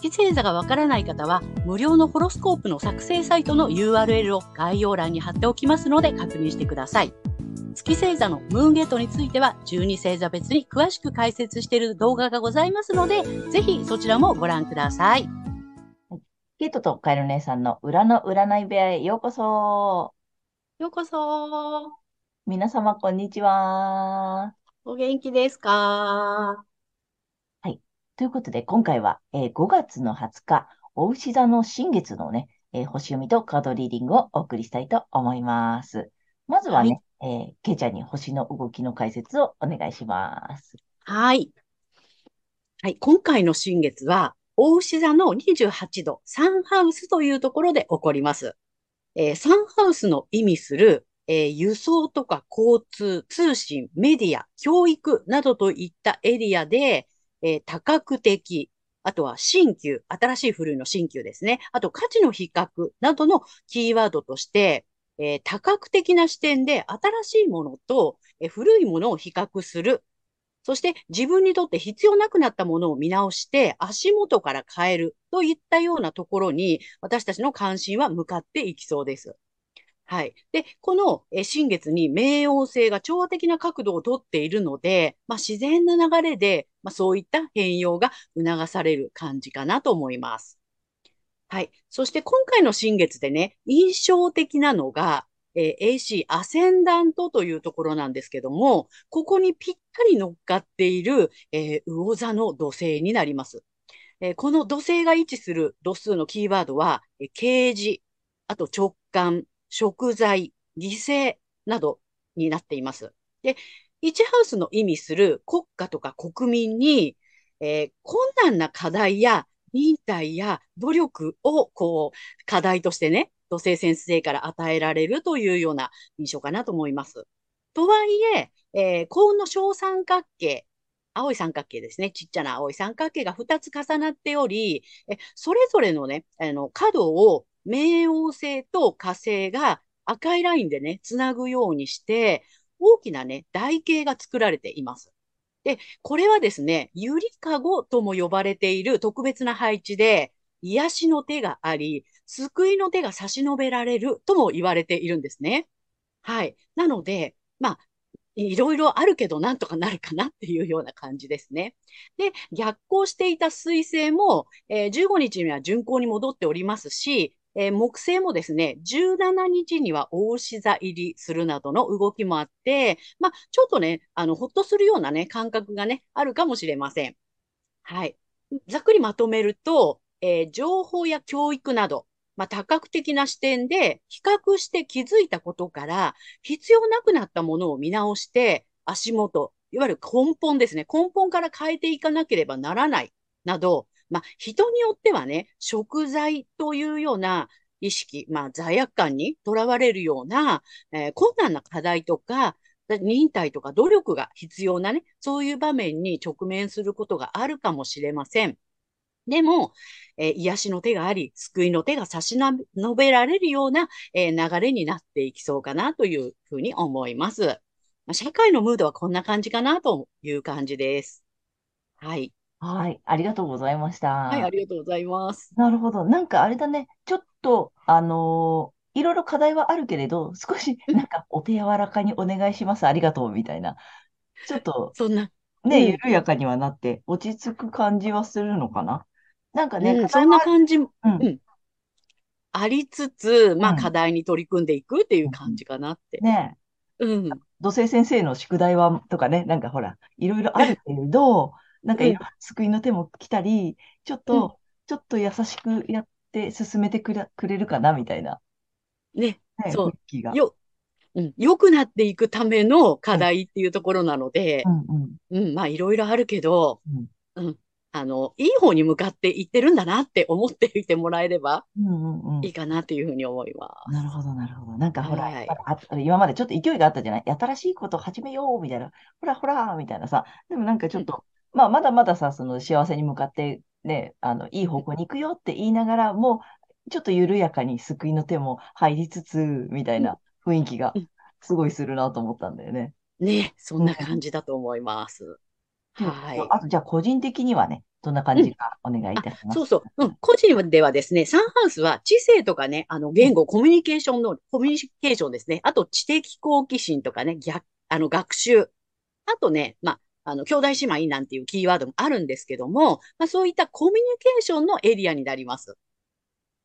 月星座がわからない方は、無料のホロスコープの作成サイトの URL を概要欄に貼っておきますので確認してください。月星座のムーンゲートについては、12星座別に詳しく解説している動画がございますので、ぜひそちらもご覧ください。ゲートとカエル姉さんの裏の占い部屋へようこそ。ようこそ。皆様、こんにちは。お元気ですか？ということで、今回は、えー、5月の20日、お牛座の新月のね、えー、星読みとカードリーディングをお送りしたいと思います。まずはね、はい、えー、ケイちゃんに星の動きの解説をお願いします。はい。はい、今回の新月は、大牛座の28度、サンハウスというところで起こります。えー、サンハウスの意味する、えー、輸送とか交通、通信、メディア、教育などといったエリアで、えー、多角的、あとは新旧、新しい古いの新旧ですね。あと価値の比較などのキーワードとして、えー、多角的な視点で新しいものと、えー、古いものを比較する。そして自分にとって必要なくなったものを見直して足元から変えるといったようなところに私たちの関心は向かっていきそうです。はい。で、この新月に冥王星が調和的な角度をとっているので、まあ、自然な流れで、まあ、そういった変容が促される感じかなと思います。はい。そして今回の新月でね、印象的なのが、えー、AC アセンダントというところなんですけども、ここにぴったり乗っかっている、えー、魚座の土星になります。えー、この土星が位置する度数のキーワードは、えー、啓示、あと直感、食材、犠牲などになっています。で、1ハウスの意味する国家とか国民に、えー、困難な課題や忍耐や努力を、こう、課題としてね、土星先生から与えられるというような印象かなと思います。とはいえ、えー、幸運の小三角形、青い三角形ですね。ちっちゃな青い三角形が2つ重なっており、えそれぞれのね、あの、角を冥王星と火星が赤いラインでね、つなぐようにして、大きなね、台形が作られています。で、これはですね、ゆりかごとも呼ばれている特別な配置で、癒しの手があり、救いの手が差し伸べられるとも言われているんですね。はい。なので、まあ、いろいろあるけど、なんとかなるかなっていうような感じですね。で、逆行していた水星も、えー、15日には巡行に戻っておりますし、えー、木星もですね、17日には大志座入りするなどの動きもあって、まあ、ちょっとね、あの、ほっとするようなね、感覚がね、あるかもしれません。はい。ざっくりまとめると、えー、情報や教育など、まあ、多角的な視点で比較して気づいたことから、必要なくなったものを見直して、足元、いわゆる根本ですね。根本から変えていかなければならない、など、まあ、人によってはね、食材というような意識、まあ、罪悪感にとらわれるような、えー、困難な課題とか、忍耐とか努力が必要なね、そういう場面に直面することがあるかもしれません。でも、えー、癒しの手があり、救いの手が差し伸べられるような、えー、流れになっていきそうかなというふうに思います。まあ、社会のムードはこんな感じかなという感じです。はい。はい、ありがとうございましはい、ありがとうございます。なるほど。なんかあれだね、ちょっと、あのーいろいろ課題はあるけれど、少しなんかお手柔らかにお願いします、ありがとうみたいな。ちょっとそんな、ね、緩やかにはなって落ち着く感じはするのかな。なんかね、うん、そんな感じ、ううん、ん、ありつつ、まあ課題に取り組んでいくっていう感じかなって。ねうん。土星先生の宿題は、とかね、なんかほら、いろいろあるけれど、なんか救いの手も来たり、ちょっと、ちょっと優しくやって進めてくれくれるかな、みたいな。ね、ねそう。よ、うん、良くなっていくための課題っていうところなので、うん、うん、うん、まあいろいろあるけど、うん、うん、あの、いい方に向かっていってるんだなって思っていてもらえればうんうんうん。いいかなっていうふうに思いまなるほど、なるほど。なんかす。ほら、はい。今までちょっと勢いがあったじゃない？新しいことを始めようみたいな。ほらほらみたいなさ。でもなんかちうん、ょっと、まあまだまださ、その幸せに向かってね、あの、いい方向に行くよって言いながら、もうちょっと緩やかに救いの手も入りつつ、みたいうん、な雰囲気がうん。すごいするなと思ったんだよね。ね、そうん。んな感じだと思います。で、はい。あとじゃあ個人的にはね、どんな感うん。じかお願いいあ、たします。そうそう。うん。個人ではですね、サンハウスは知性とかね、あの、うん、言語、コミュニケーションの、コミュニケーションですね。あと、知的好奇心とかね、逆、あの、学習。あとね、まあ、あの、兄弟姉妹なんていうキーワードもあるんですけども、まあ、そういったコミュニケーションのエリアになります。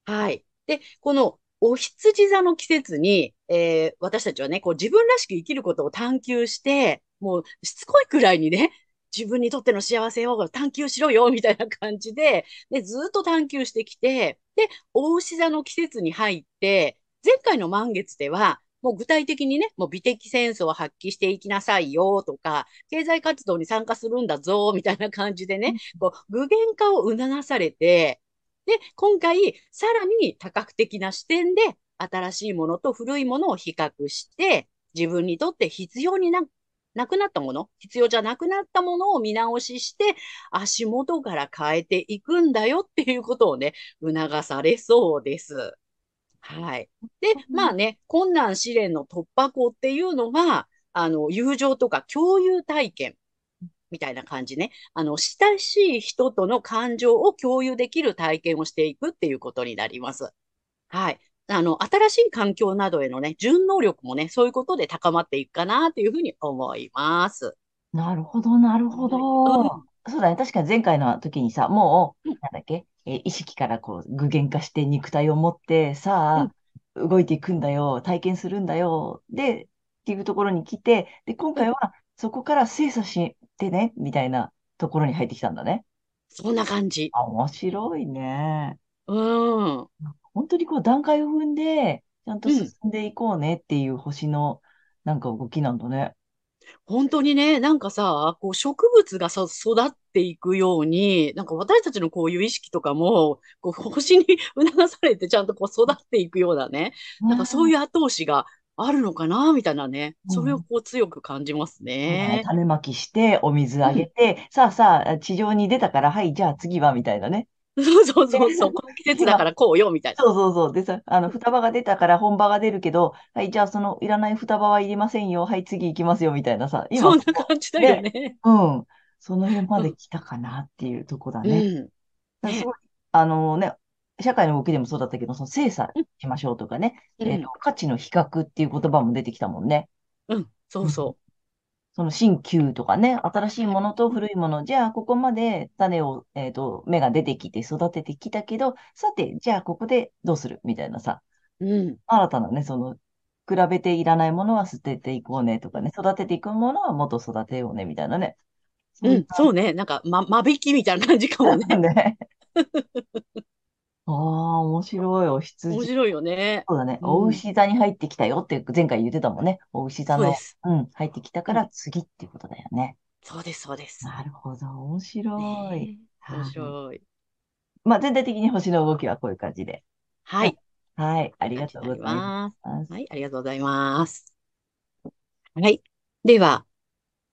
はい。で、このお羊座の季節に、えー私たちはね、こう自分らしく生きることを探求して、もうしつこいくらいにね、自分にとっての幸せを探求しろよ、みたいな感じで、で、ずっと探求してきて、で、お牛座の季節に入って、前回の満月では、もう具体的にね、もう美的センスを発揮していきなさいよとか、経済活動に参加するんだぞ、みたいな感じでね、こう具現化を促されて、で、今回、さらに多角的な視点で、新しいものと古いものを比較して、自分にとって必要にな、なくなったもの、必要じゃなくなったものを見直しして、足元から変えていくんだよっていうことをね、促されそうです。はい。で、まあね、困難試練の突破口っていうのは、あの、友情とか共有体験みたいな感じね。あの、親しい人との感情を共有できる体験をしていくっていうことになります。はい。あの、新しい環境などへのね、順応力もね、そういうことで高まっていくかなというふうに思います。なるほど、なるほはい。ど。そうだね。確かに前回の時にさ、もう、うん、なんだっけ、えー意識からこう具現化して肉体を持って、うん、さあ、動いていくんだよ、体験するんだよ、で、っていうところに来て、で、今うん。回はそこから精査してね、みたいなところに入ってきたんだね。そんな感じ。あ、面白いね。うん。本当にこう段階を踏んで、ちゃんとうん。進んでいこうねっていう星のなんか動きなんだね。本当にね、なんかさ、こう植物がさ、育っていくように、なんか私たちのこういう意識とかも、こう星に促されてちゃんとこう育っていくようなね、なんかそうねいう後押しがあるのかな、みたいなね、うそれをん。こう強く感じますそうだね。ね。種まきして、お水あうん。げて、さあさあ、地上に出たから、はい、じゃあ次は、みたいなね。そうそうで、そうそう、この季節だからこうよ、みたいな。そうそうそう。でさ、あの、双葉が出たから本葉が出るけど、はい、じゃあそのいらない双葉はいりませんよ。はい、次行きますよ、みたいなさ、今そんな感じだよね、ね。うん、その辺まうん。で来たかなっていうとこだうね。ん。ね。だすごい、あのね、社会の動きでもそうだったけど、その精査うん。しましょうとかね、うん。えっと、価値の比較っていう言葉も出てきたもんね。うん。そううんそその新旧とかね、新しいものと古いもの、じゃあここまで種を、えっと、芽が出てきて育ててきたけど、さて、じゃあここでどうする？みたいなさ、う。うん。新たなね、その、比べていらないものは捨てていこうねとかね、育てていくものはもっと育てようねみたいなね。そうんそうね。なんか、ま、間引きみたいな感じかもね。ね。ああ、面白い。お面羊。白いよね。そうだね。おうん。牛座に入ってきたよって前回言ってたもんね。お牛座の、そうです。うん、入ってきたかうん。ら次っていうことだよね。そうです、そうです。なるほど。面白い。ねえ。面はい。白い。まあ、全体的に星の動きはこういう感じで。はい。はい。はい。あこんりがな感じになりとうございます。ます。はい。ありがとうございます。はい。では、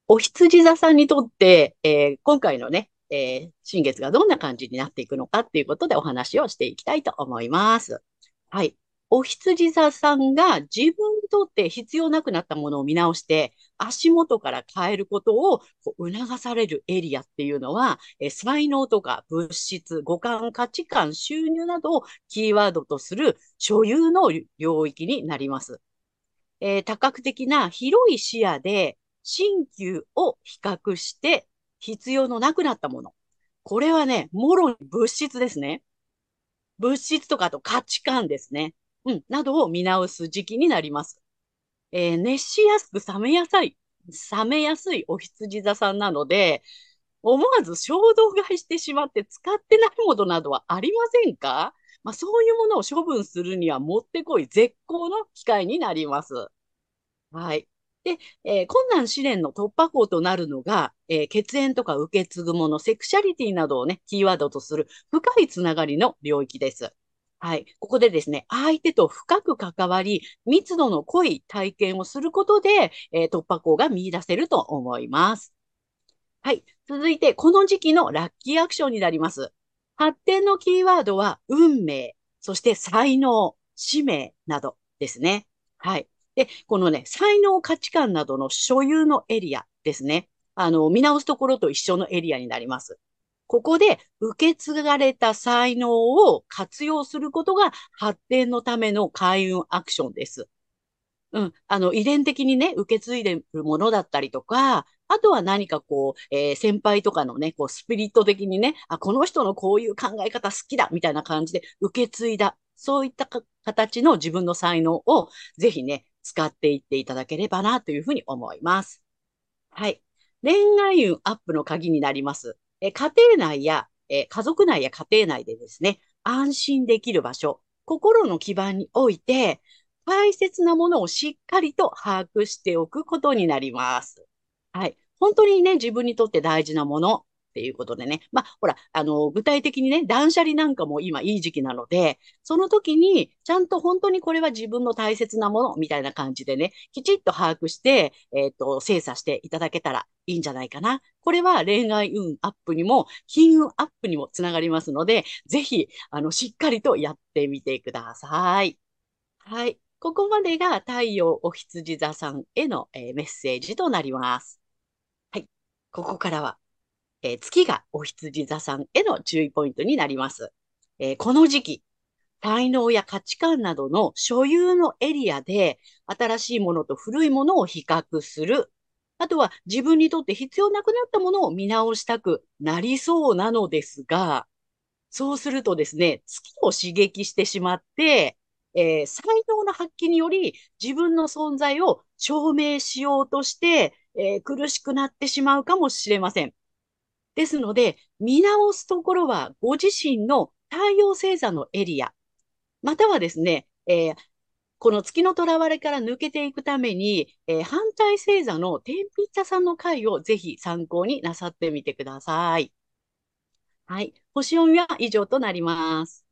お羊座さんにとって、えー今回のね、えー新月がどんな感じになっていくのかっていうことでお話をしていきたいと思います。はい。お羊座さんが自分にとって必要なくなったものを見直して、足元から変えることをこう促されるエリアっていうのは、えー才能とか物質、五感、価値観、収入などをキーワードとする所有の領域になります。えー多角的な広い視野で新旧を比較して必要のなくなったもの。これはね、もろに物質ですね。物質とかと価値観ですね。うん、などを見直す時期になります。えー熱しやすく冷めやすい、冷めやすいお羊座さんなので、思わず衝動買いしてしまって使ってないものなどはありませんか？まあ、そういうものを処分するにはもってこい絶好の機会になります。はい。で、えー困難試練の突破口となるのが、えー血縁とか受け継ぐもの、セクシャリティなどをね、キーワードとする深いつながりの領域です。はい。ここでですね、相手と深く関わり、密度の濃い体験をすることで、えー突破口が見出せると思います。はい。続いて、この時期のラッキーアクションになります。発展のキーワードは、運命、そして才能、使命などですね。はい。で、このね、才能価値観などの所有のエリアですね。あの、見直すところと一緒のエリアになります。ここで受け継がれた才能を活用することが発展のための開運アクションです。うん。あの、遺伝的にね、受け継いでるものだったりとか、あとは何かこう、えー先輩とかのね、こう、スピリット的にね、あ、この人のこういう考え方好きだ、みたいな感じで受け継いだ、そういった形の自分の才能をぜひね、使っていっていただければな、というふうに思います。はい。恋愛運アップの鍵になります。え家庭内や、え家族内や家庭内でですね、安心できる場所、心の基盤において、大切なものをしっかりと把握しておくことになります。はい。本当にね、自分にとって大事なものっていうことでね。まあ、ほら、あの、具体的にね、断捨離なんかも今いい時期なので、その時に、ちゃんと本当にこれは自分の大切なものみたいな感じでね、きちっと把握して、えっと、精査していただけたらいいんじゃないかな。これは恋愛運アップにも、金運アップにもつながりますので、ぜひ、あの、しっかりとやってみてください。はい。ここまでが太陽お羊座さんへの、えーメッセージとなります。はい。ここからは、えー月がお羊座さんへの注意ポイントになります。えーこの時期、才能や価値観などの所有のエリアで、新しいものと古いものを比較する。あとは自分にとって必要なくなったものを見直したくなりそうなのですが、そうするとですね、月を刺激してしまって、えー才能の発揮により自分の存在を証明しようとして、えー苦しくなってしまうかもしれません。ですので、見直すところはご自身の太陽星座のエリア、またはですね、えーこの月の囚われから抜けていくために、えー反対星座の天秤座さんの回をぜひ参考になさってみてください。はい。星読みは以上となります。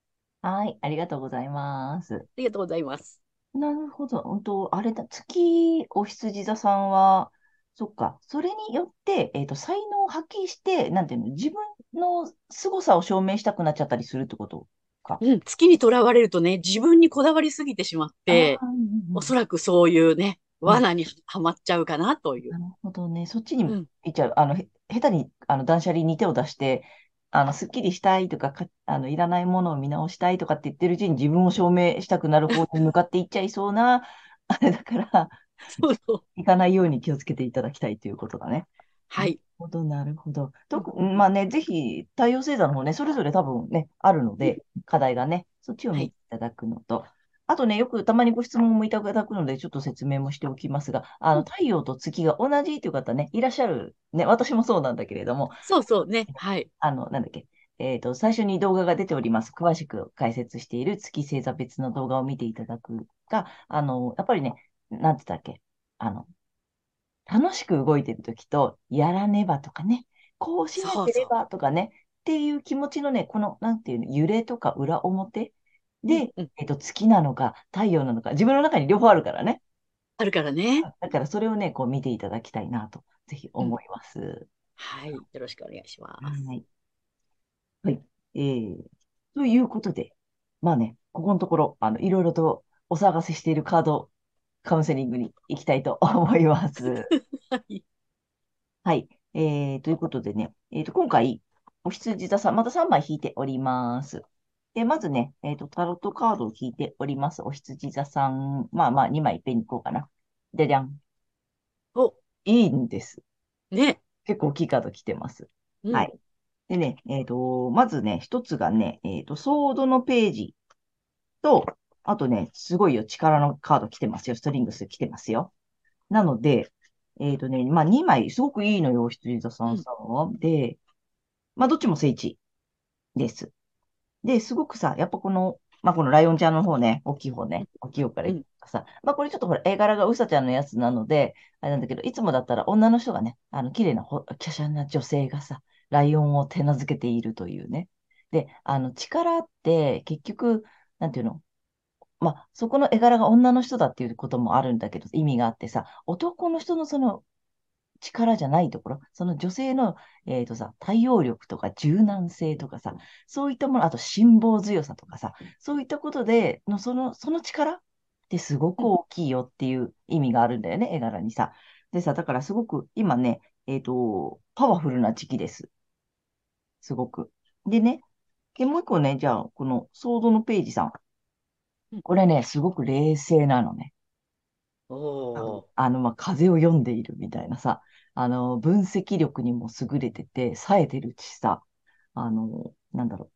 はい、ありがとうございます。ありがとうございます。なるほど。本当、あれだ、月お羊座さんは、そっか、それによって、えっと、才能を発揮して、なんていうの、自分の凄さを証明したくなっちゃったりするってことか。うん、月にとらわれるとね、自分にこだわりすぎてしまってうんうんうんおそらくそういうね、罠にはまっちゃうかなという。なるほどね。そっちにうん行っちゃう。あの、へ下手に、あの、断捨離に手を出して、あの、すっきりしたいとか、か、あの、いらないものを見直したいとかって言ってるうちに自分を証明したくなる方に向かっていっちゃいそうな、あれだから、そうそう。行かないように気をつけていただきたいということだね。はい。なるほど、なるほど。とく、まあね、ぜひ、太陽星座の方ね、それぞれ多分ね、あるので、課題がね、そっちを見ていただくのと、あとね、よくたまにご質問もいただくので、ちょっと説明もしておきますが、あの、うん太陽と月が同じという方ね、いらっしゃる。ね、私もそうなんだけれども、そうそうね。はい。あの、なんだっけ。えっと、最初に動画が出ております。詳しく解説している月星座別の動画を見ていただくが、あの、やっぱりね、なんて言ったっけ？あの、楽しく動いてるときと、やらねばとかね、こうしなければとかね、っていう気持ちのね、この、なんていうの、揺れとか裏表で、うんえっと、月なのか、太陽なのか、自分の中に両方あるからね。あるからね。だからそれをね、こう見ていただきたいなと、ぜひ思います。はい。よろしくお願いします。はい。はい。えー、ということで、まあね、ここのところ、あの、いろいろとお騒がせしているカードカウンセリングに行きたいと思います。はい。はい。えー、ということでね、えーと、今回、お羊座さん、また3枚引いております。で、まずね、えーと、タロットカードを引いております。お羊座さん、まあまあ、2枚いっぺんにいこうかな。じゃじゃん。お、いいんです。ね。結構大きいカード来てます。うんはい。でね、えっと、まずね、一つがね、えっと、ソードのページと、あとね、すごいよ、力のカード来てますよ。ストリングス来てますよ。なので、えっとね、まあ、2枚、すごくいいのよ、羊座さんさんは。で、まあ、どっちも聖地です。で、すごくさ、やっぱこの、まあ、このライオンちゃんの方ね、大きい方ね、大きい方からいきまかさ、まあこれちょっとほら、絵柄がうさちゃんのやつなので、あれなんだけど、いつもだったら女の人がね、あの、綺麗なほ、華奢な女性がさ、ライオンを手なずけているというね。で、あの、力って結局、なんていうの？まあ、そこの絵柄が女の人だっていうこともあるんだけど、意味があってさ、男の人のその力じゃないところ、その女性の、えっとさ、対応力とか柔軟性とかさ、そういったもの、あと辛抱強さとかさ、そういったことで、のその、その力ってすごく大きいよっていう意味があるんだよね、絵柄にさ。でさ、だからすごく今ね、えっと、パワフルな時期です。すごく。でね、で、もう一個ね、じゃあ、このソードのページさん。これね、すごく冷静なのね。おー。あの、まあ、風を読んでいるみたいなさ、あの、分析力にも優れてて、冴えてるしさ、あの、なんだろう。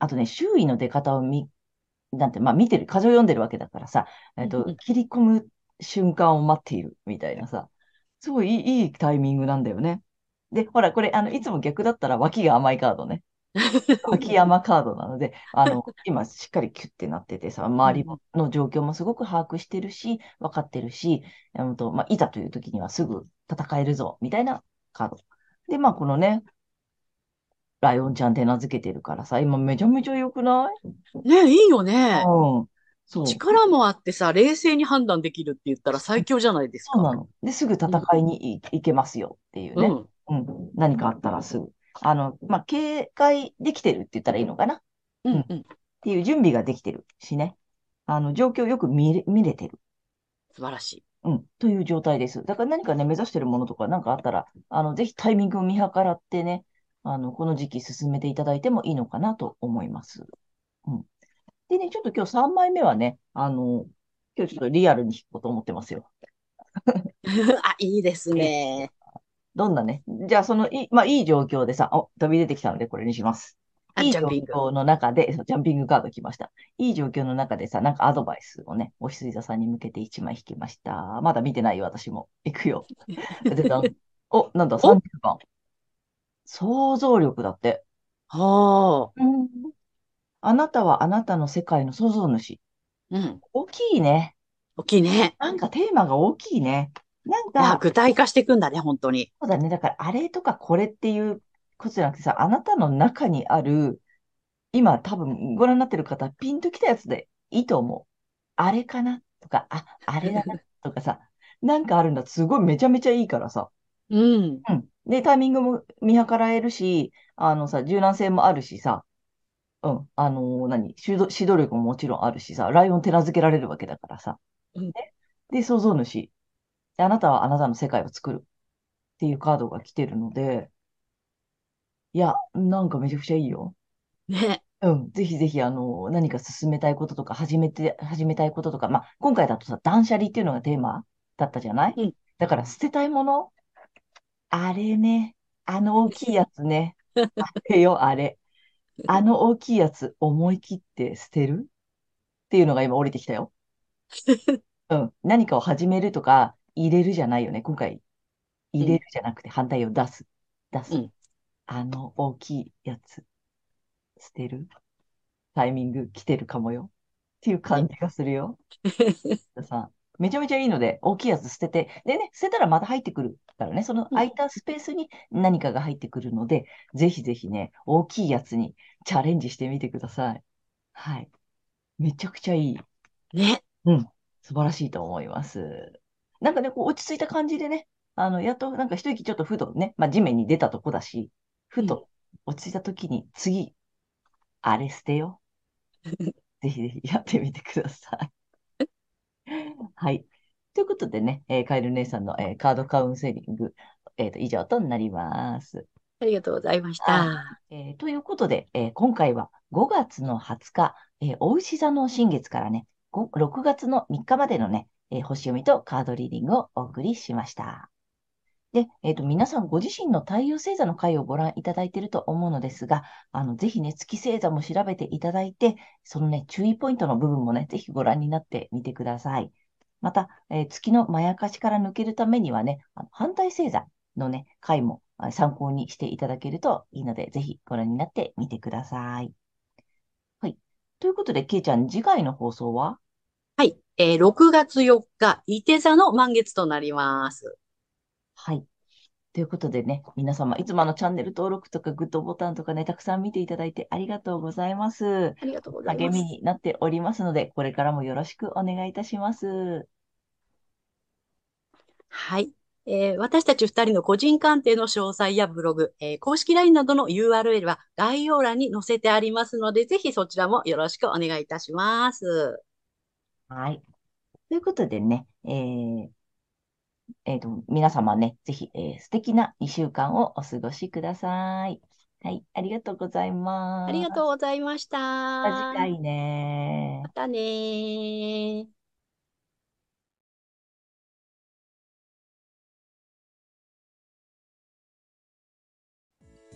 あとね、周囲の出方を見、なんて、まあ、見てる、風を読んでるわけだからさ、えっと、切り込む瞬間を待っているみたいなさ、すごいいい、いいタイミングなんだよね。で、ほら、これ、あの、いつも逆だったら脇が甘いカードね。脇山カードなので、あの、今しっかりキュッてなっててさ、周りもの状況もすごく把握してるし、分かってるし、うんと、まあ、いざという時にはすぐ戦えるぞ、みたいなカード。で、まあ、このね、ライオンちゃん手なずけてるからさ、今めちゃめちゃ良くない？ね、いいよね。うん。そう。力もあってさ、冷静に判断できるって言ったら最強じゃないですか。そうなの。で、すぐ戦いにい行けますよっていうね。うん。うん。何かあったらすぐ。あの、まあ、警戒できてるって言ったらいいのかな？っうん。うん。ていう準備ができてるしね。あの、状況よく見れ、見れてる。素晴らしい。うん。という状態です。だから何かね、目指してるものとか何かあったら、あの、ぜひタイミングを見計らってね、あの、この時期進めていただいてもいいのかなと思います。うん。でね、ちょっと今日3枚目はね、あの、今日ちょっとリアルに弾こうと思ってますよ。あ、いいですね。どんなね。じゃあ、その、いい、まあ、いい状況でさ、お、飛び出てきたので、これにします。あいい状況の中で、ジャンピングカード来ました。いい状況の中でさ、なんかアドバイスをね、おしずい座さんに向けて1枚引きました。まだ見てないよ、私も。行くよ。お、なんだ、30番。想像力だって。はあ。うん。あなたはあなたの世界の創造主。うん。大きいね。大きいね。なんかテーマが大きいね。なんか、具体化していくんだね、本当に。そうだね。だから、あれとかこれっていうことじゃなくてさ、あなたの中にある、今多分ご覧になってる方、ピンときたやつでいいと思う。あれかなとか、あ、あれだなとかさ、なんかあるんだ。すごいめちゃめちゃいいからさ。うん。うん。で、タイミングも見計らえるし、あのさ、柔軟性もあるしさ、うん。あのー何？指導、指導力ももちろんあるしさ、ライオン手なずけられるわけだからさ。うんねで、創造主。であなたはあなたの世界を作るっていうカードが来てるので、いや、なんかめちゃくちゃいいよ。ね。うん。ぜひぜひ、あの、何か進めたいこととか、始めて、始めたいこととか、まあ、今回だとさ、断捨離っていうのがテーマだったじゃない？うんだから、捨てたいもの？あれね。あの大きいやつね。あれよ、あれ。あの大きいやつ、思い切って捨てる？っていうのが今降りてきたよ。うん。何かを始めるとか、入れるじゃないよね。今回、入れるじゃなくて反対を出す。出す。うんあの大きいやつ、捨てる？タイミング来てるかもよ。っていう感じがするよ。さめちゃめちゃいいので、大きいやつ捨てて、でね、捨てたらまた入ってくるからね、その空いたスペースに何かが入ってくるので、ぜひぜひね、大きいやつにチャレンジしてみてください。はい。めちゃくちゃいい。ね。素晴らしいと思います。なんかね、こう落ち着いた感じでね、あの、やっとなんか一息ちょっとふとね、まあ地面に出たとこだし、ふと落ち着いた時に次、あれ捨てよう。ぜひぜひやってみてください。はい。ということでね、えーカエル姉さんの、えーカードカウンセリング、えーと、以上となります。ありがとうございましはた。えーということで、えー今回は5月の20日、えー、お牛座の新月からね、ご6月の3日までのね、えー星読みとカードリーディングをお送りしました。で、えっと、皆さんご自身の太陽星座の回をご覧いただいていると思うのですが、あの、ぜひね、月星座も調べていただいて、そのね、注意ポイントの部分もね、ぜひご覧になってみてください。また、えー月のまやかしから抜けるためにはね、あの反対星座のね、回も参考にしていただけるといいので、ぜひご覧になってみてください。はい。ということで、けいちゃん、次回の放送は？えー6月4日、伊手座の満月となります。はい。ということでね、皆様、いつもあのチャンネル登録とかグッドボタンとかね、たくさん見ていただいてありがとうございます。ありがとうござい励みます。になっておりますので、これからもよろしくお願いいたします。はい。えー私たち二人の個人鑑定の詳細やブログ、えー公式 LINE などの URL は概要欄に載せてありますので、ぜひそちらもよろしくお願いいたします。はい。ということでね、えーえーと、皆様ね、ぜひ、えー素敵な2週間をお過ごしください。はい、ありがとうございます。ありがとうございました。また次回ねまたねー。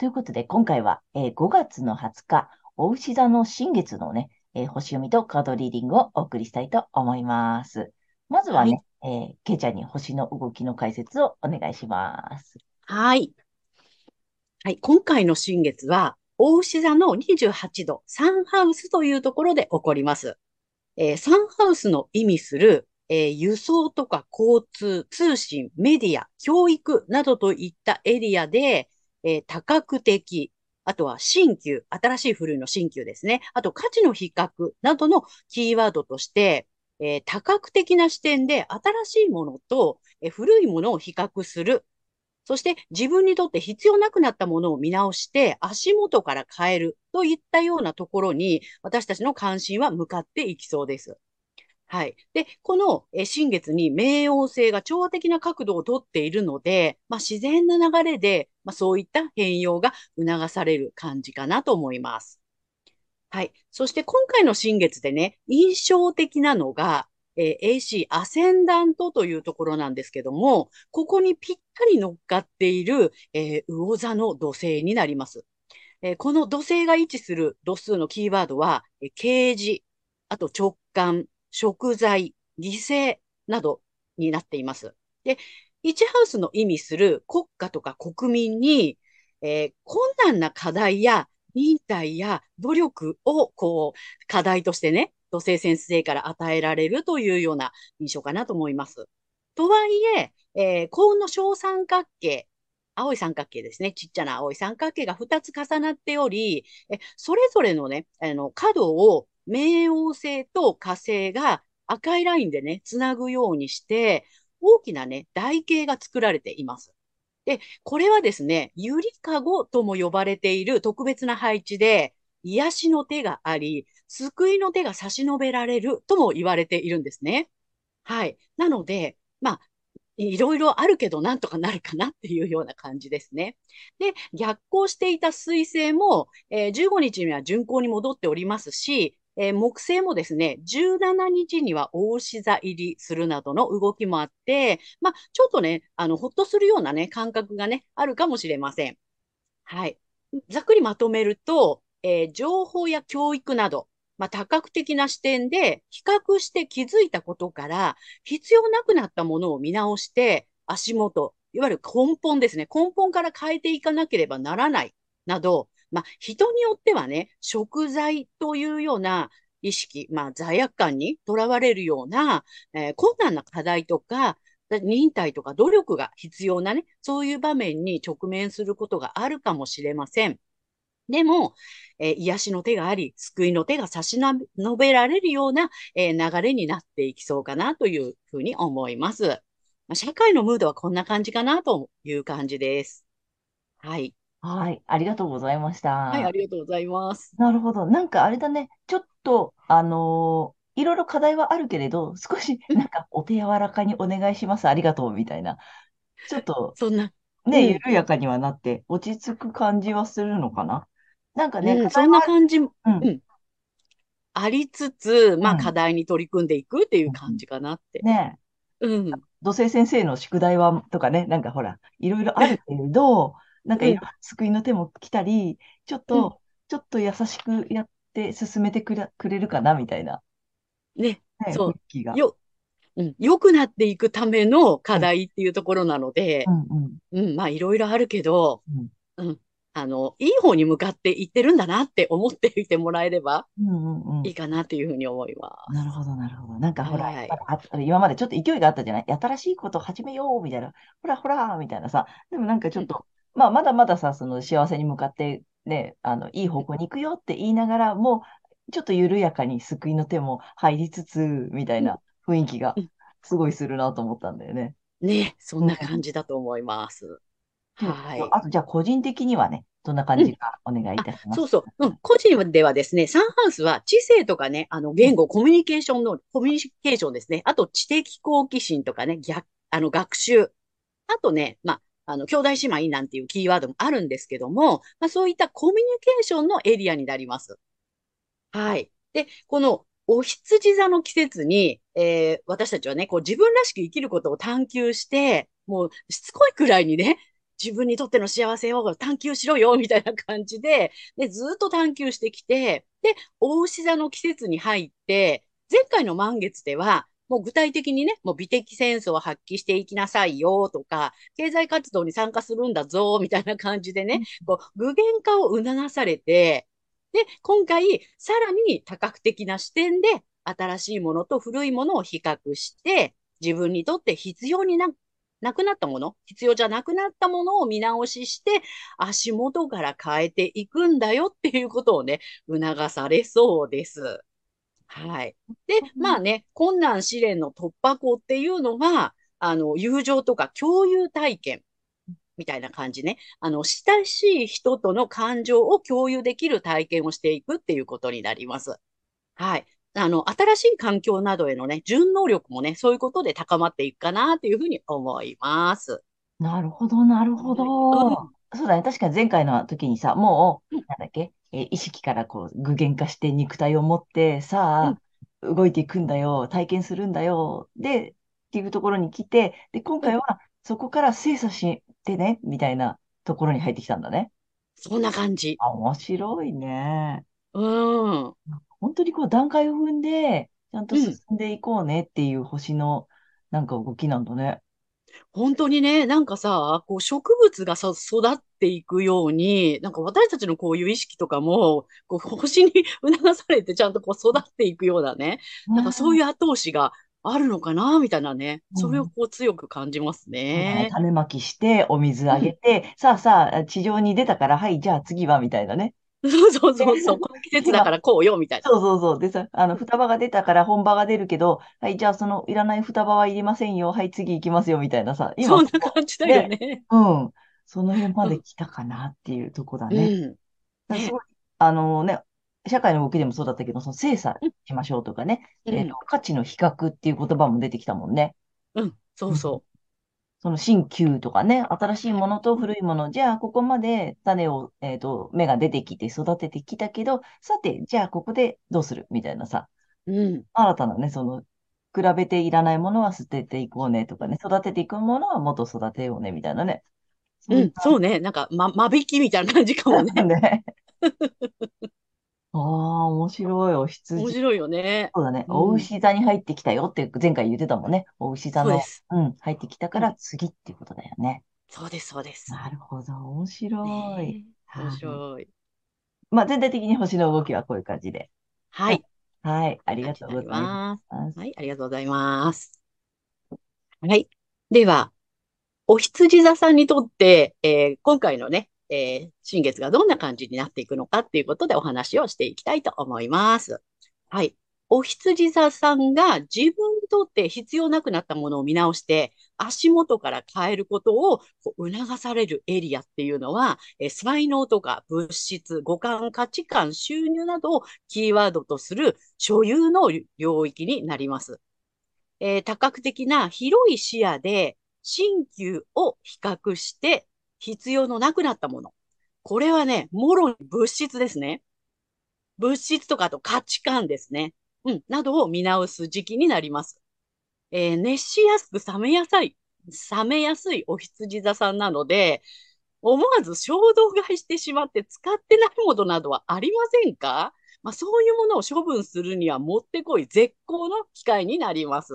ということで、今回は、えー5月の20日、お牛座の新月のね、えー星読みとカードリーディングをお送りしたいと思います。まずはね、えーケイちゃんに星の動きの解説をお願いします。はい。はい。今回の新月は、大牛座の28度、サンハウスというところで起こります。えーサンハウスの意味する、えー輸送とか交通、通信、メディア、教育などといったエリアで、えー多角的、あとは新旧、新しい古いの新旧ですね。あと価値の比較などのキーワードとして、えー多角的な視点で新しいものと、えー古いものを比較する。そして自分にとって必要なくなったものを見直して足元から変えるといったようなところに私たちの関心は向かっていきそうです。はい。で、このえ新月に冥王星が調和的な角度をとっているので、まあ、自然な流れで、まあ、そういった変容が促される感じかなと思います。はい。そして今回の新月でね、印象的なのが、えー AC アセンダントというところなんですけども、ここにぴったり乗っかっている、えー魚座の土星になります。えーこの土星が位置する度数のキーワードは、えー啓示、あと直感、食材、犠牲などになっています。で、1ハウスの意味する国家とか国民に、えー困難な課題や忍耐や努力を、こう、課題としてね、土星先生から与えられるというような印象かなと思います。とはいえ、えー幸運の小三角形、青い三角形ですね。ちっちゃな青い三角形が2つ重なっており、えそれぞれのね、あの、角を冥王星と火星が赤いラインでね、つなぐようにして、大きなね、台形が作られています。で、これはですね、ゆりかごとも呼ばれている特別な配置で、癒しの手があり、救いの手が差し伸べられるとも言われているんですね。はい。なので、まあ、いろいろあるけどなんとかなるかなっていうような感じですね。で、逆行していた水星も、えー15日には巡行に戻っておりますし、えー木星もですね、17日には大牛座入りするなどの動きもあって、まあ、ちょっとね、あの、ほっとするようなね、感覚がね、あるかもしれません。はい。ざっくりまとめると、えー情報や教育など、まあ、多角的な視点で比較して気づいたことから、必要なくなったものを見直して、足元、いわゆる根本ですね。根本から変えていかなければならない、など、まあ、人によってはね、食材というような意識、まあ、罪悪感にとらわれるような、えー困難な課題とか、忍耐とか努力が必要なね、そういう場面に直面することがあるかもしれません。でも、えー癒しの手があり、救いの手が差し伸べられるような、えー流れになっていきそうかなというふうに思います。まあ社会のムードはこんな感じかなという感じです。はい。はい。ありがとうございましはい、あた。りがとうございます。なるほど。なんかあれだね。ちょっと、あのーいろいろ課題はあるけれど、少しうん、なんかお手柔らかにお願いします。ありがとう。みたいな。ちょっとそんな、ね、うん、緩やかにはなって落ち着く感じはするのかな。なんかね、うん、そんな感じ、うん。ん、ありつつ、まあ課うん。題に取り組んでいくっていううん感じかなって。ねうん、土星先生の宿題は、とかね、なんかほら、いろいろあるけれど、なんか救いの手も来たり、ちょっうん、と、ちょっと優しくやって進めてくれ、くれるかな、みたいな、ね、ね、そ気う、が。よ、うん、良くなっていくための課うん、題っていうところなので、うん、うん、うん、まあいろいろあるけど、うん、うん、あの、いい方に向かっていってるんだなって思っていてもらえればうん、うん。うん。いいかなっていうふうに思います。なるほど、なるほど。なんかほら、はい。今までちょっと勢いがあったじゃない？新しいこと始めようみたいな、ほらほらみたいなさ、でもなんかちうん、ょっと、まあまだまださ、その幸せに向かってね、あの、いい方向に行くよって言いながらも、ちょっと緩やかに救いの手も入りつつ、みたいうん、な雰囲気がうん。すごいするなと思ったんだよね。ね、そんなね。感じだと思います。で、はい。あとじゃあ個人的にはね、どんな感うん。じかお願いいあ、たします。そうそう。うん。個人ではですね、サンハウスは知性とかね、あの、うん、言語、コミュニケーションの、コミュニケーションですね。あと、知的好奇心とかね、逆、あの、学習。あとね、まあ、あの、兄弟姉妹なんていうキーワードもあるんですけども、まあ、そういったコミュニケーションのエリアになります。はい。で、このお羊座の季節に、えー私たちはね、こう自分らしく生きることを探求して、もうしつこいくらいにね、自分にとっての幸せを探求しろよ、みたいな感じで、で、ずっと探求してきて、で、お牛座の季節に入って、前回の満月では、もう具体的にね、もう美的センスを発揮していきなさいよとか、経済活動に参加するんだぞ、みたいな感じでね、こう具現化を促されて、で、今回、さらに多角的な視点で、新しいものと古いものを比較して、自分にとって必要にな、なくなったもの、必要じゃなくなったものを見直しして、足元から変えていくんだよっていうことをね、促されそうです。はい。で、まあね、困難試練の突破口っていうのは、あの、友情とか共有体験みたいな感じね。あの、親しい人との感情を共有できる体験をしていくっていうことになります。はい。あの、新しい環境などへのね、順応力もね、そういうことで高まっていくかなというふうに思います。なるほど、なるほはい。ど。うん。そうだね。確かに前回の時にさ、もうなんだっけ、えー意識からこう具現化して肉体を持って、さうん。あ、動いていくんだよ、体験するんだよ、で、っていうところに来て、で、今うん。回はそこから精査してね、みたいなところに入ってきたんだね。そんな感じ。あ、面白いね。うん。本当にこう段階を踏んで、ちゃんと進うん。んでいこうねっていう星のなんか動きなんだね。本当にね、なんかさ、こう植物がさ、育っていくように、なんか私たちのこういう意識とかも、こう星に促されてちゃんとこう育っていくようなね、なんかそうねいう後押しがあるのかな、みたいなね、それをうん。こう強く感じますね。ね。種まきして、お水あげうん。て、さあさあ、地上に出たから、はい、じゃあ次は、みたいなね。そうそうで、そうそう、この季節だか今、らこうよ、みたいな。そうそうそう。でさ、あの、双葉が出たから本葉が出るけど、はい、じゃあそのいらない双葉はいりませんよ。はい、次行きますよ、みたいなさ。今そんな感じだよね、ね。うん。その辺まうん。で来たかなっていうとこだうね。ん。だすね。ごい、あのね、社会の動きでもそうだったけど、その精査うん。しましょうとかね、えっと、うん。価値の比較っていう言葉も出てきたもんね。うん。そうん。うそその新旧とかね、新しいものと古いもの、じゃあここまで種を、えっと、芽が出てきて育ててきたけど、さて、じゃあここでどうするみたいなさ、う。うん。新たなね、その、比べていらないものは捨てていこうねとかね、育てていくものはもっと育てようねみたいなね。うん。そうね。なんか、ま、間引きみたいな感じかもなね。ね。ああ、面白い。お羊。面白いよね。そうだね。おうん。牛座に入ってきたよって前回言ってたもんね。お牛座の、そうです。うん、入ってきたかうん。ら次っていうことだよね。そうです、そうです。なるほど。面白い。ねえ。面はい。白い。まあ、全体的に星の動きはこういう感じで。はい。はい。はい。ありがとうになりございます。ます。はい。ありがとうございます。はい。では、お羊座さんにとって、えー今回のね、えー新月がどんな感じになっていくのかっていうことでお話をしていきたいと思います。はい。お羊座さんが自分にとって必要なくなったものを見直して、足元から変えることを促されるエリアっていうのは、え才能とか物質、五感、価値観、収入などをキーワードとする所有の領域になります。えー、多角的な広い視野で新旧を比較して必要のなくなったもの。これはね、もろに物質ですね。物質とかと価値観ですね。うん、などを見直す時期になります。えー、熱しやすく冷めやすい、冷めやすいお羊座さんなので、思わず衝動買いしてしまって使ってないものなどはありませんか？まあ、そういうものを処分するにはもってこい絶好の機会になります。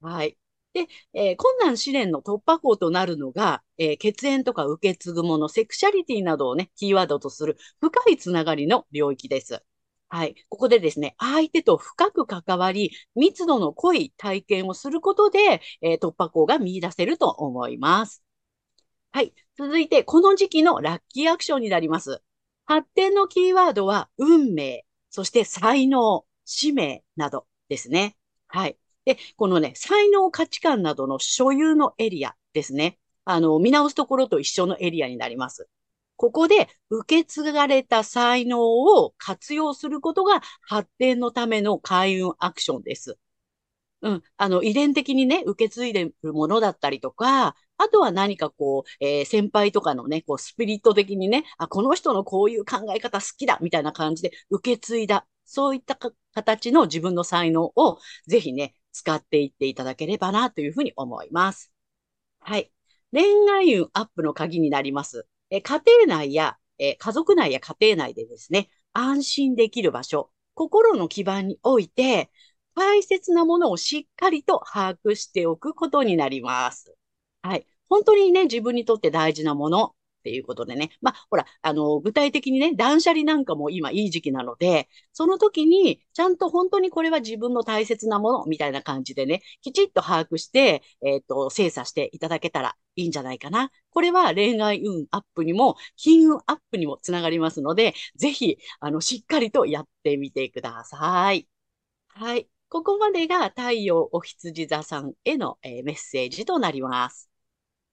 はい。で、えー、困難試練の突破口となるのが、えー、血縁とか受け継ぐもの、セクシャリティなどをね、キーワードとする深いつながりの領域です。はい。ここでですね、相手と深く関わり、密度の濃い体験をすることで、えー、突破口が見出せると思います。はい。続いて、この時期のラッキーアクションになります。発展のキーワードは、運命、そして才能、使命などですね。はい。で、このね、才能価値観などの所有のエリアですね。あの、見直すところと一緒のエリアになります。ここで受け継がれた才能を活用することが発展のための開運アクションです。うん。あの、遺伝的にね、受け継いでるものだったりとか、あとは何かこう、えー、先輩とかのね、こう、スピリット的にね、あ、この人のこういう考え方好きだ、みたいな感じで受け継いだ、そういった形の自分の才能をぜひね、使っていっていただければな、というふうに思います。はい。恋愛運アップの鍵になります。え家庭内や、え家族内や家庭内でですね、安心できる場所、心の基盤において、大切なものをしっかりと把握しておくことになります。はい。本当にね、自分にとって大事なものっていうことでね。まあ、ほら、あの、具体的にね、断捨離なんかも今いい時期なので、その時に、ちゃんと本当にこれは自分の大切なものみたいな感じでね、きちっと把握して、えっ、ー、と、精査していただけたらいいんじゃないかな。これは恋愛運アップにも、金運アップにもつながりますので、ぜひ、あの、しっかりとやってみてください。はい。ここまでが太陽お羊座さんへの、えー、メッセージとなります。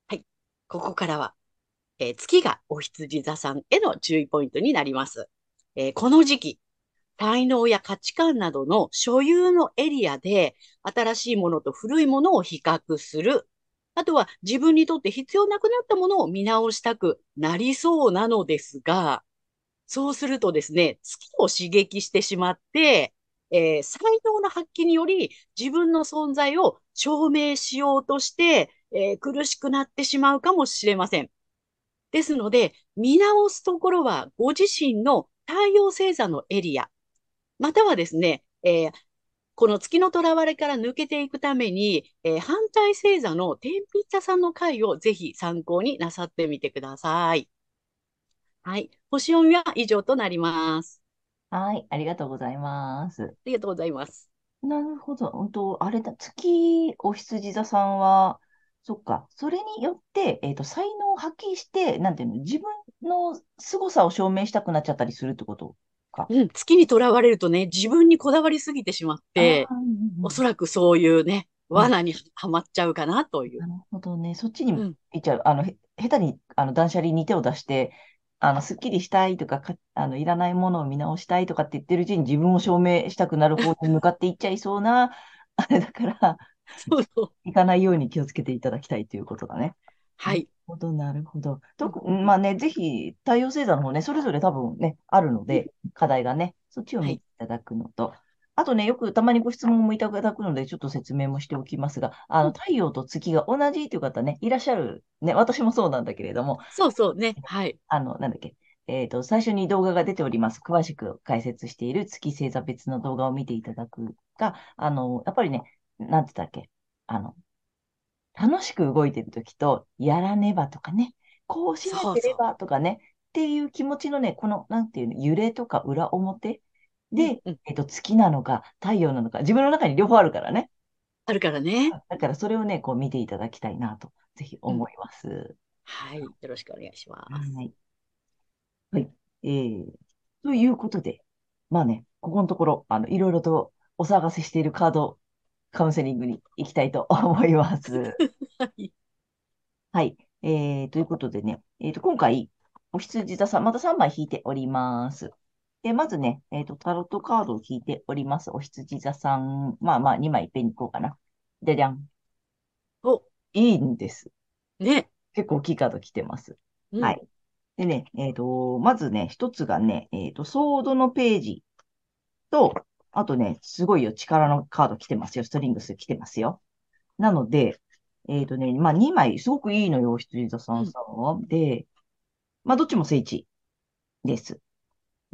はい。ここからはえー、月がお羊座さんへの注意ポイントになります。えー、この時期、才能や価値観などの所有のエリアで新しいものと古いものを比較する。あとは自分にとって必要なくなったものを見直したくなりそうなのですが、そうするとですね、月を刺激してしまって、えー、才能の発揮により自分の存在を証明しようとして、えー、苦しくなってしまうかもしれません。ですので、見直すところはご自身の太陽星座のエリア、またはですね、えー、この月の囚われから抜けていくために、えー、反対星座の天秤座さんの回をぜひ参考になさってみてください。はい。星読みは以上となります。はい。ありがとうございます。ありがとうございます。なるほど。本当、あれだ、月お羊座さんは、そっか。それによって、えっと、才能を発揮して、なんていうの、自分の凄さを証明したくなっちゃったりするってことか。うん、月にとらわれるとね、自分にこだわりすぎてしまって、うんうん、おそらくそういうね、罠にはまっちゃうかなという。なるほどね。そっちに行っちゃう。うん、あの、下手に、あの、断捨離に手を出して、あの、すっきりしたいとか、かあの、いらないものを見直したいとかって言ってるうちに自分を証明したくなる方に向かっていっちゃいそうな、あれだから、そうそう。行かないように気をつけていただきたいということだね。はい。なるほど、なるほど。と、まあね、ぜひ、太陽星座の方ね、それぞれ多分ね、あるので、課題がね、そっちを見ていただくのと、はい、あとね、よくたまにご質問もいただくので、ちょっと説明もしておきますが、あの、太陽と月が同じという方ね、いらっしゃる。ね、私もそうなんだけれども。そうそうね。はい。あの、なんだっけ。えっ、ー、と、最初に動画が出ております。詳しく解説している月星座別の動画を見ていただくが、あの、やっぱりね、なんて言ったっけ、あの、楽しく動いてるときと、やらねばとかね、こうしなければとかね、そうそうっていう気持ちのね、この、なんていうの、揺れとか裏表で、うんうん、えっと、月なのか、太陽なのか、自分の中に両方あるからね。あるからね。だからそれをね、こう見ていただきたいなと、ぜひ思います。うん、はい。よろしくお願いします。はい。はい。えー、ということで、まあね、ここのところ、あの、いろいろとお探ししているカードカウンセリングに行きたいと思います。はい。はい。えー、ということでね、えっと、今回、お羊座さん、また3枚引いております。で、まずね、えっと、タロットカードを引いております。お羊座さん、まあまあ、2枚いっぺんにいこうかな。でじゃん。お、いいんです。ね。結構大きいカード来てます。うんはい。でね、えっと、まずね、一つがね、えっと、ソードのページと、あとね、すごいよ、力のカード来てますよ。ストリングス来てますよ。なので、えっとね、まあ、2枚、すごくいいのよ、羊座さんさんは。で、まあ、どっちも聖地です。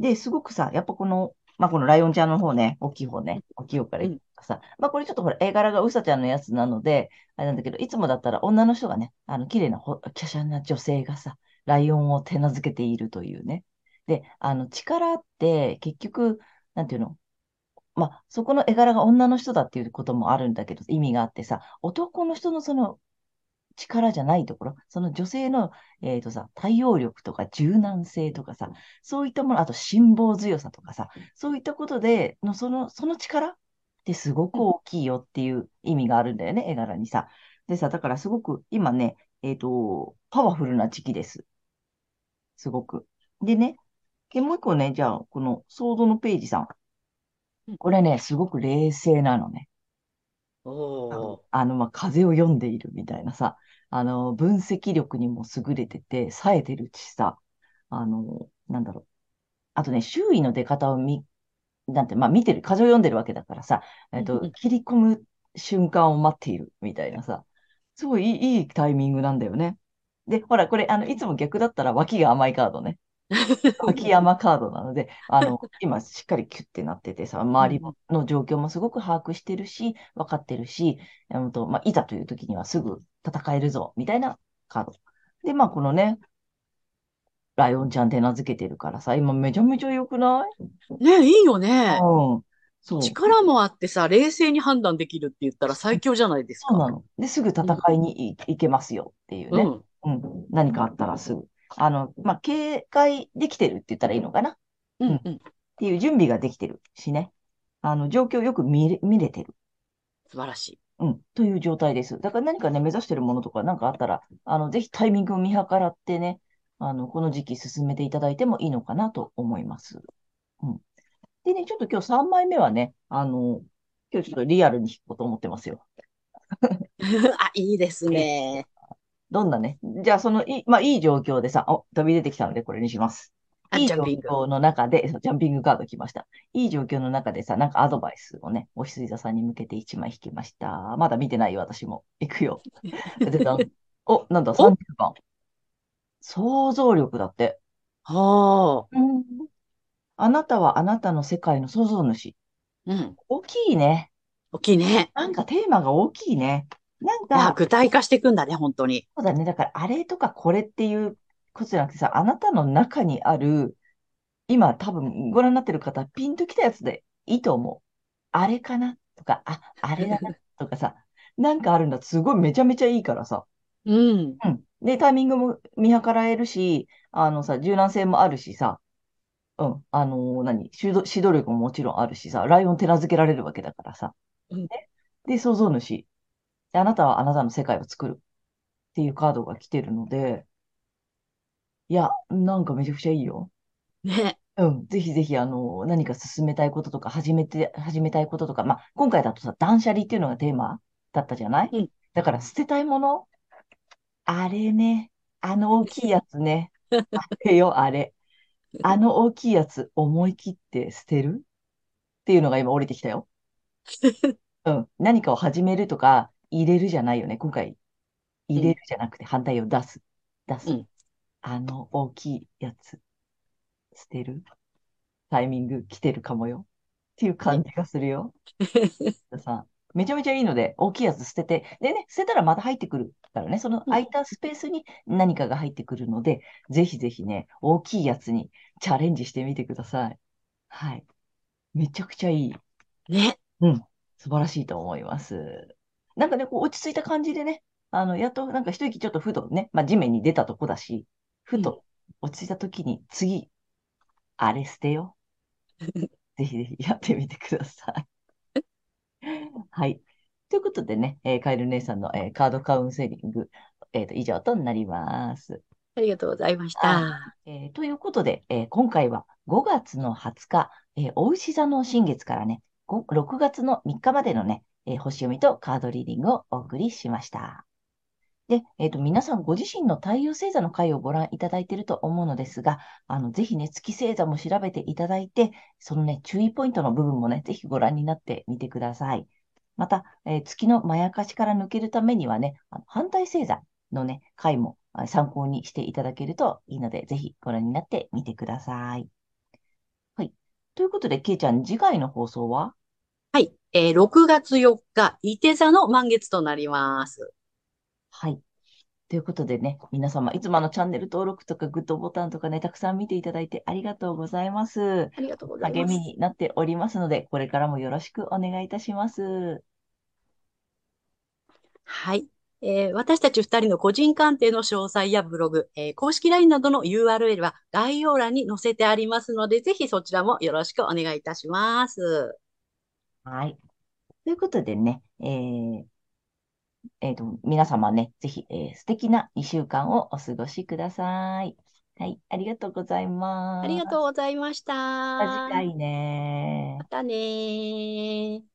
で、すごくさ、やっぱこの、まあ、このライオンちゃんの方ね、大きい方ね、大きい方からいくとさ、まあ、これちょっとほら、絵柄がうさちゃんのやつなので、あれなんだけど、いつもだったら女の人がね、あの、綺麗なほ、華奢な女性がさ、ライオンを手なずけているというね。で、あの、力って結局、なんていうの？まあ、そこの絵柄が女の人だっていうこともあるんだけど、意味があってさ、男の人のその力じゃないところ、その女性の、えっとさ、対応力とか柔軟性とかさ、そういったもの、あと辛抱強さとかさ、そういったことで、のその、その力ってすごく大きいよっていう意味があるんだよね、絵柄にさ。でさ、だからすごく今ね、えっと、パワフルな時期です。すごく。でね、で、もう一個ね、じゃあ、このソードのページさん。これね、すごく冷静なのね。おー。あの、まあ、風を読んでいるみたいなさ、あの、分析力にも優れてて、冴えてるしさ、あの、なんだろう。あとね、周囲の出方を見、なんて、まあ、見てる、風を読んでるわけだからさ、えっと切り込む瞬間を待っているみたいなさ、すごいいい、いいタイミングなんだよね。で、ほら、これ、あの、いつも逆だったら脇が甘いカードね。脇山カードなので、あの、今しっかりキュッてなっててさ、周りもの状況もすごく把握してるし、分かってるし、うんと、まあ、いざという時にはすぐ戦えるぞ、みたいなカード。で、まあ、このね、ライオンちゃん手なずけてるからさ、今めちゃめちゃ良くない？ね、いいよね。うん。そう。力もあってさ、冷静に判断できるって言ったら最強じゃないですか。そうなの。で、すぐ戦いにい行けますよっていうね。うん。うん。何かあったらすぐ。あの、まあ、警戒できてるって言ったらいいのかな？っうん。うん。ていう準備ができてるしね。あの、状況よく見れ、見れてる。素晴らしい。うん。という状態です。だから何かね、目指してるものとかなんかあったら、あの、ぜひタイミングを見計らってね、あの、この時期進めていただいてもいいのかなと思います。うん。でね、ちょっと今日3枚目はね、あの、今日ちょっとリアルに弾こうと思ってますよ。あ、いいですね。どんなね。じゃあ、その、いい、まあ、いい状況でさ、お、飛び出てきたので、これにします。あいい状況の中で、そうジャンピングカード来ました。いい状況の中でさ、なんかアドバイスをね、お羊座さんに向けて1枚引きました。まだ見てないよ、私も。行くよ。でだお、なんだ、お？30番。想像力だって。はあ。うん。あなたはあなたの世界の創造主。うん。大きいね。大きいね。なんかテーマが大きいね。なんか、具体化していくんだね、本当に。そうだね。だから、あれとかこれっていうことじゃなくてさ、あなたの中にある、今多分ご覧になってる方、ピンときたやつでいいと思う。あれかなとか、あ、あれだなとかさ、なんかあるんだ。すごいめちゃめちゃいいからさ。うん。うん。で、タイミングも見計らえるし、あのさ、柔軟性もあるしさ、うん。あのー何？指導、指導力ももちろんあるしさ、ライオン手なずけられるわけだからさ。うんねで、創造主。であなたはあなたの世界を作るっていうカードが来てるので、いや、なんかめちゃくちゃいいよ。ね。うん。ぜひぜひ、あの、何か進めたいこととか、始めて、始めたいこととか、まあ、今回だとさ、断捨離っていうのがテーマだったじゃない？うんだから、捨てたいもの？あれね。あの大きいやつね。あれよ、あれ。あの大きいやつ、思い切って捨てる？っていうのが今降りてきたよ。うん。何かを始めるとか、入れるじゃないよね。今回、入れるじゃなくて反対を出す。出す。うんあの大きいやつ、捨てる？タイミング来てるかもよ。っていう感じがするよ。さめちゃめちゃいいので、大きいやつ捨てて、でね、捨てたらまた入ってくるからね、その空いたスペースに何かが入ってくるので、ぜひぜひね、大きいやつにチャレンジしてみてください。はい。めちゃくちゃいい。ね。素晴らしいと思います。なんかね、こう落ち着いた感じでね、あの、やっとなんか一息ちょっとふとね、まあ地面に出たとこだし、ふと落ち着いた時に次、あれ捨てよう。ぜひぜひやってみてください。はい。ということでね、えーカエル姉さんの、えーカードカウンセリング、えーと、以上となります。ありがとうございましはい。た。えーということで、えー今回は5月の20日、えー、お牛座の新月からね、ご6月の3日までのね、えー星読みとカードリーディングをお送りしました。で、えっと、皆さんご自身の太陽星座の回をご覧いただいていると思うのですが、あの、ぜひね、月星座も調べていただいて、そのね、注意ポイントの部分もね、ぜひご覧になってみてください。また、えー月のまやかしから抜けるためにはね、あの反対星座のね、回も参考にしていただけるといいので、ぜひご覧になってみてください。はい。ということで、けいちゃん、次回の放送は？えー6月4日、伊手座の満月となります。はい。ということでね、皆様、いつもあのチャンネル登録とかグッドボタンとかね、たくさん見ていただいてありがとうございます。ありがとうござい励みます。になっておりますので、これからもよろしくお願いいたします。はい。えー私たち二人の個人鑑定の詳細やブログ、えー公式 LINE などの URL は概要欄に載せてありますので、ぜひそちらもよろしくお願いいたします。はい。ということでね、えーえーと、皆様ね、ぜひ、えー素敵な2週間をお過ごしください。はい、ありがとうございありがとうます。ございましまた次た。ま回ね。たねー。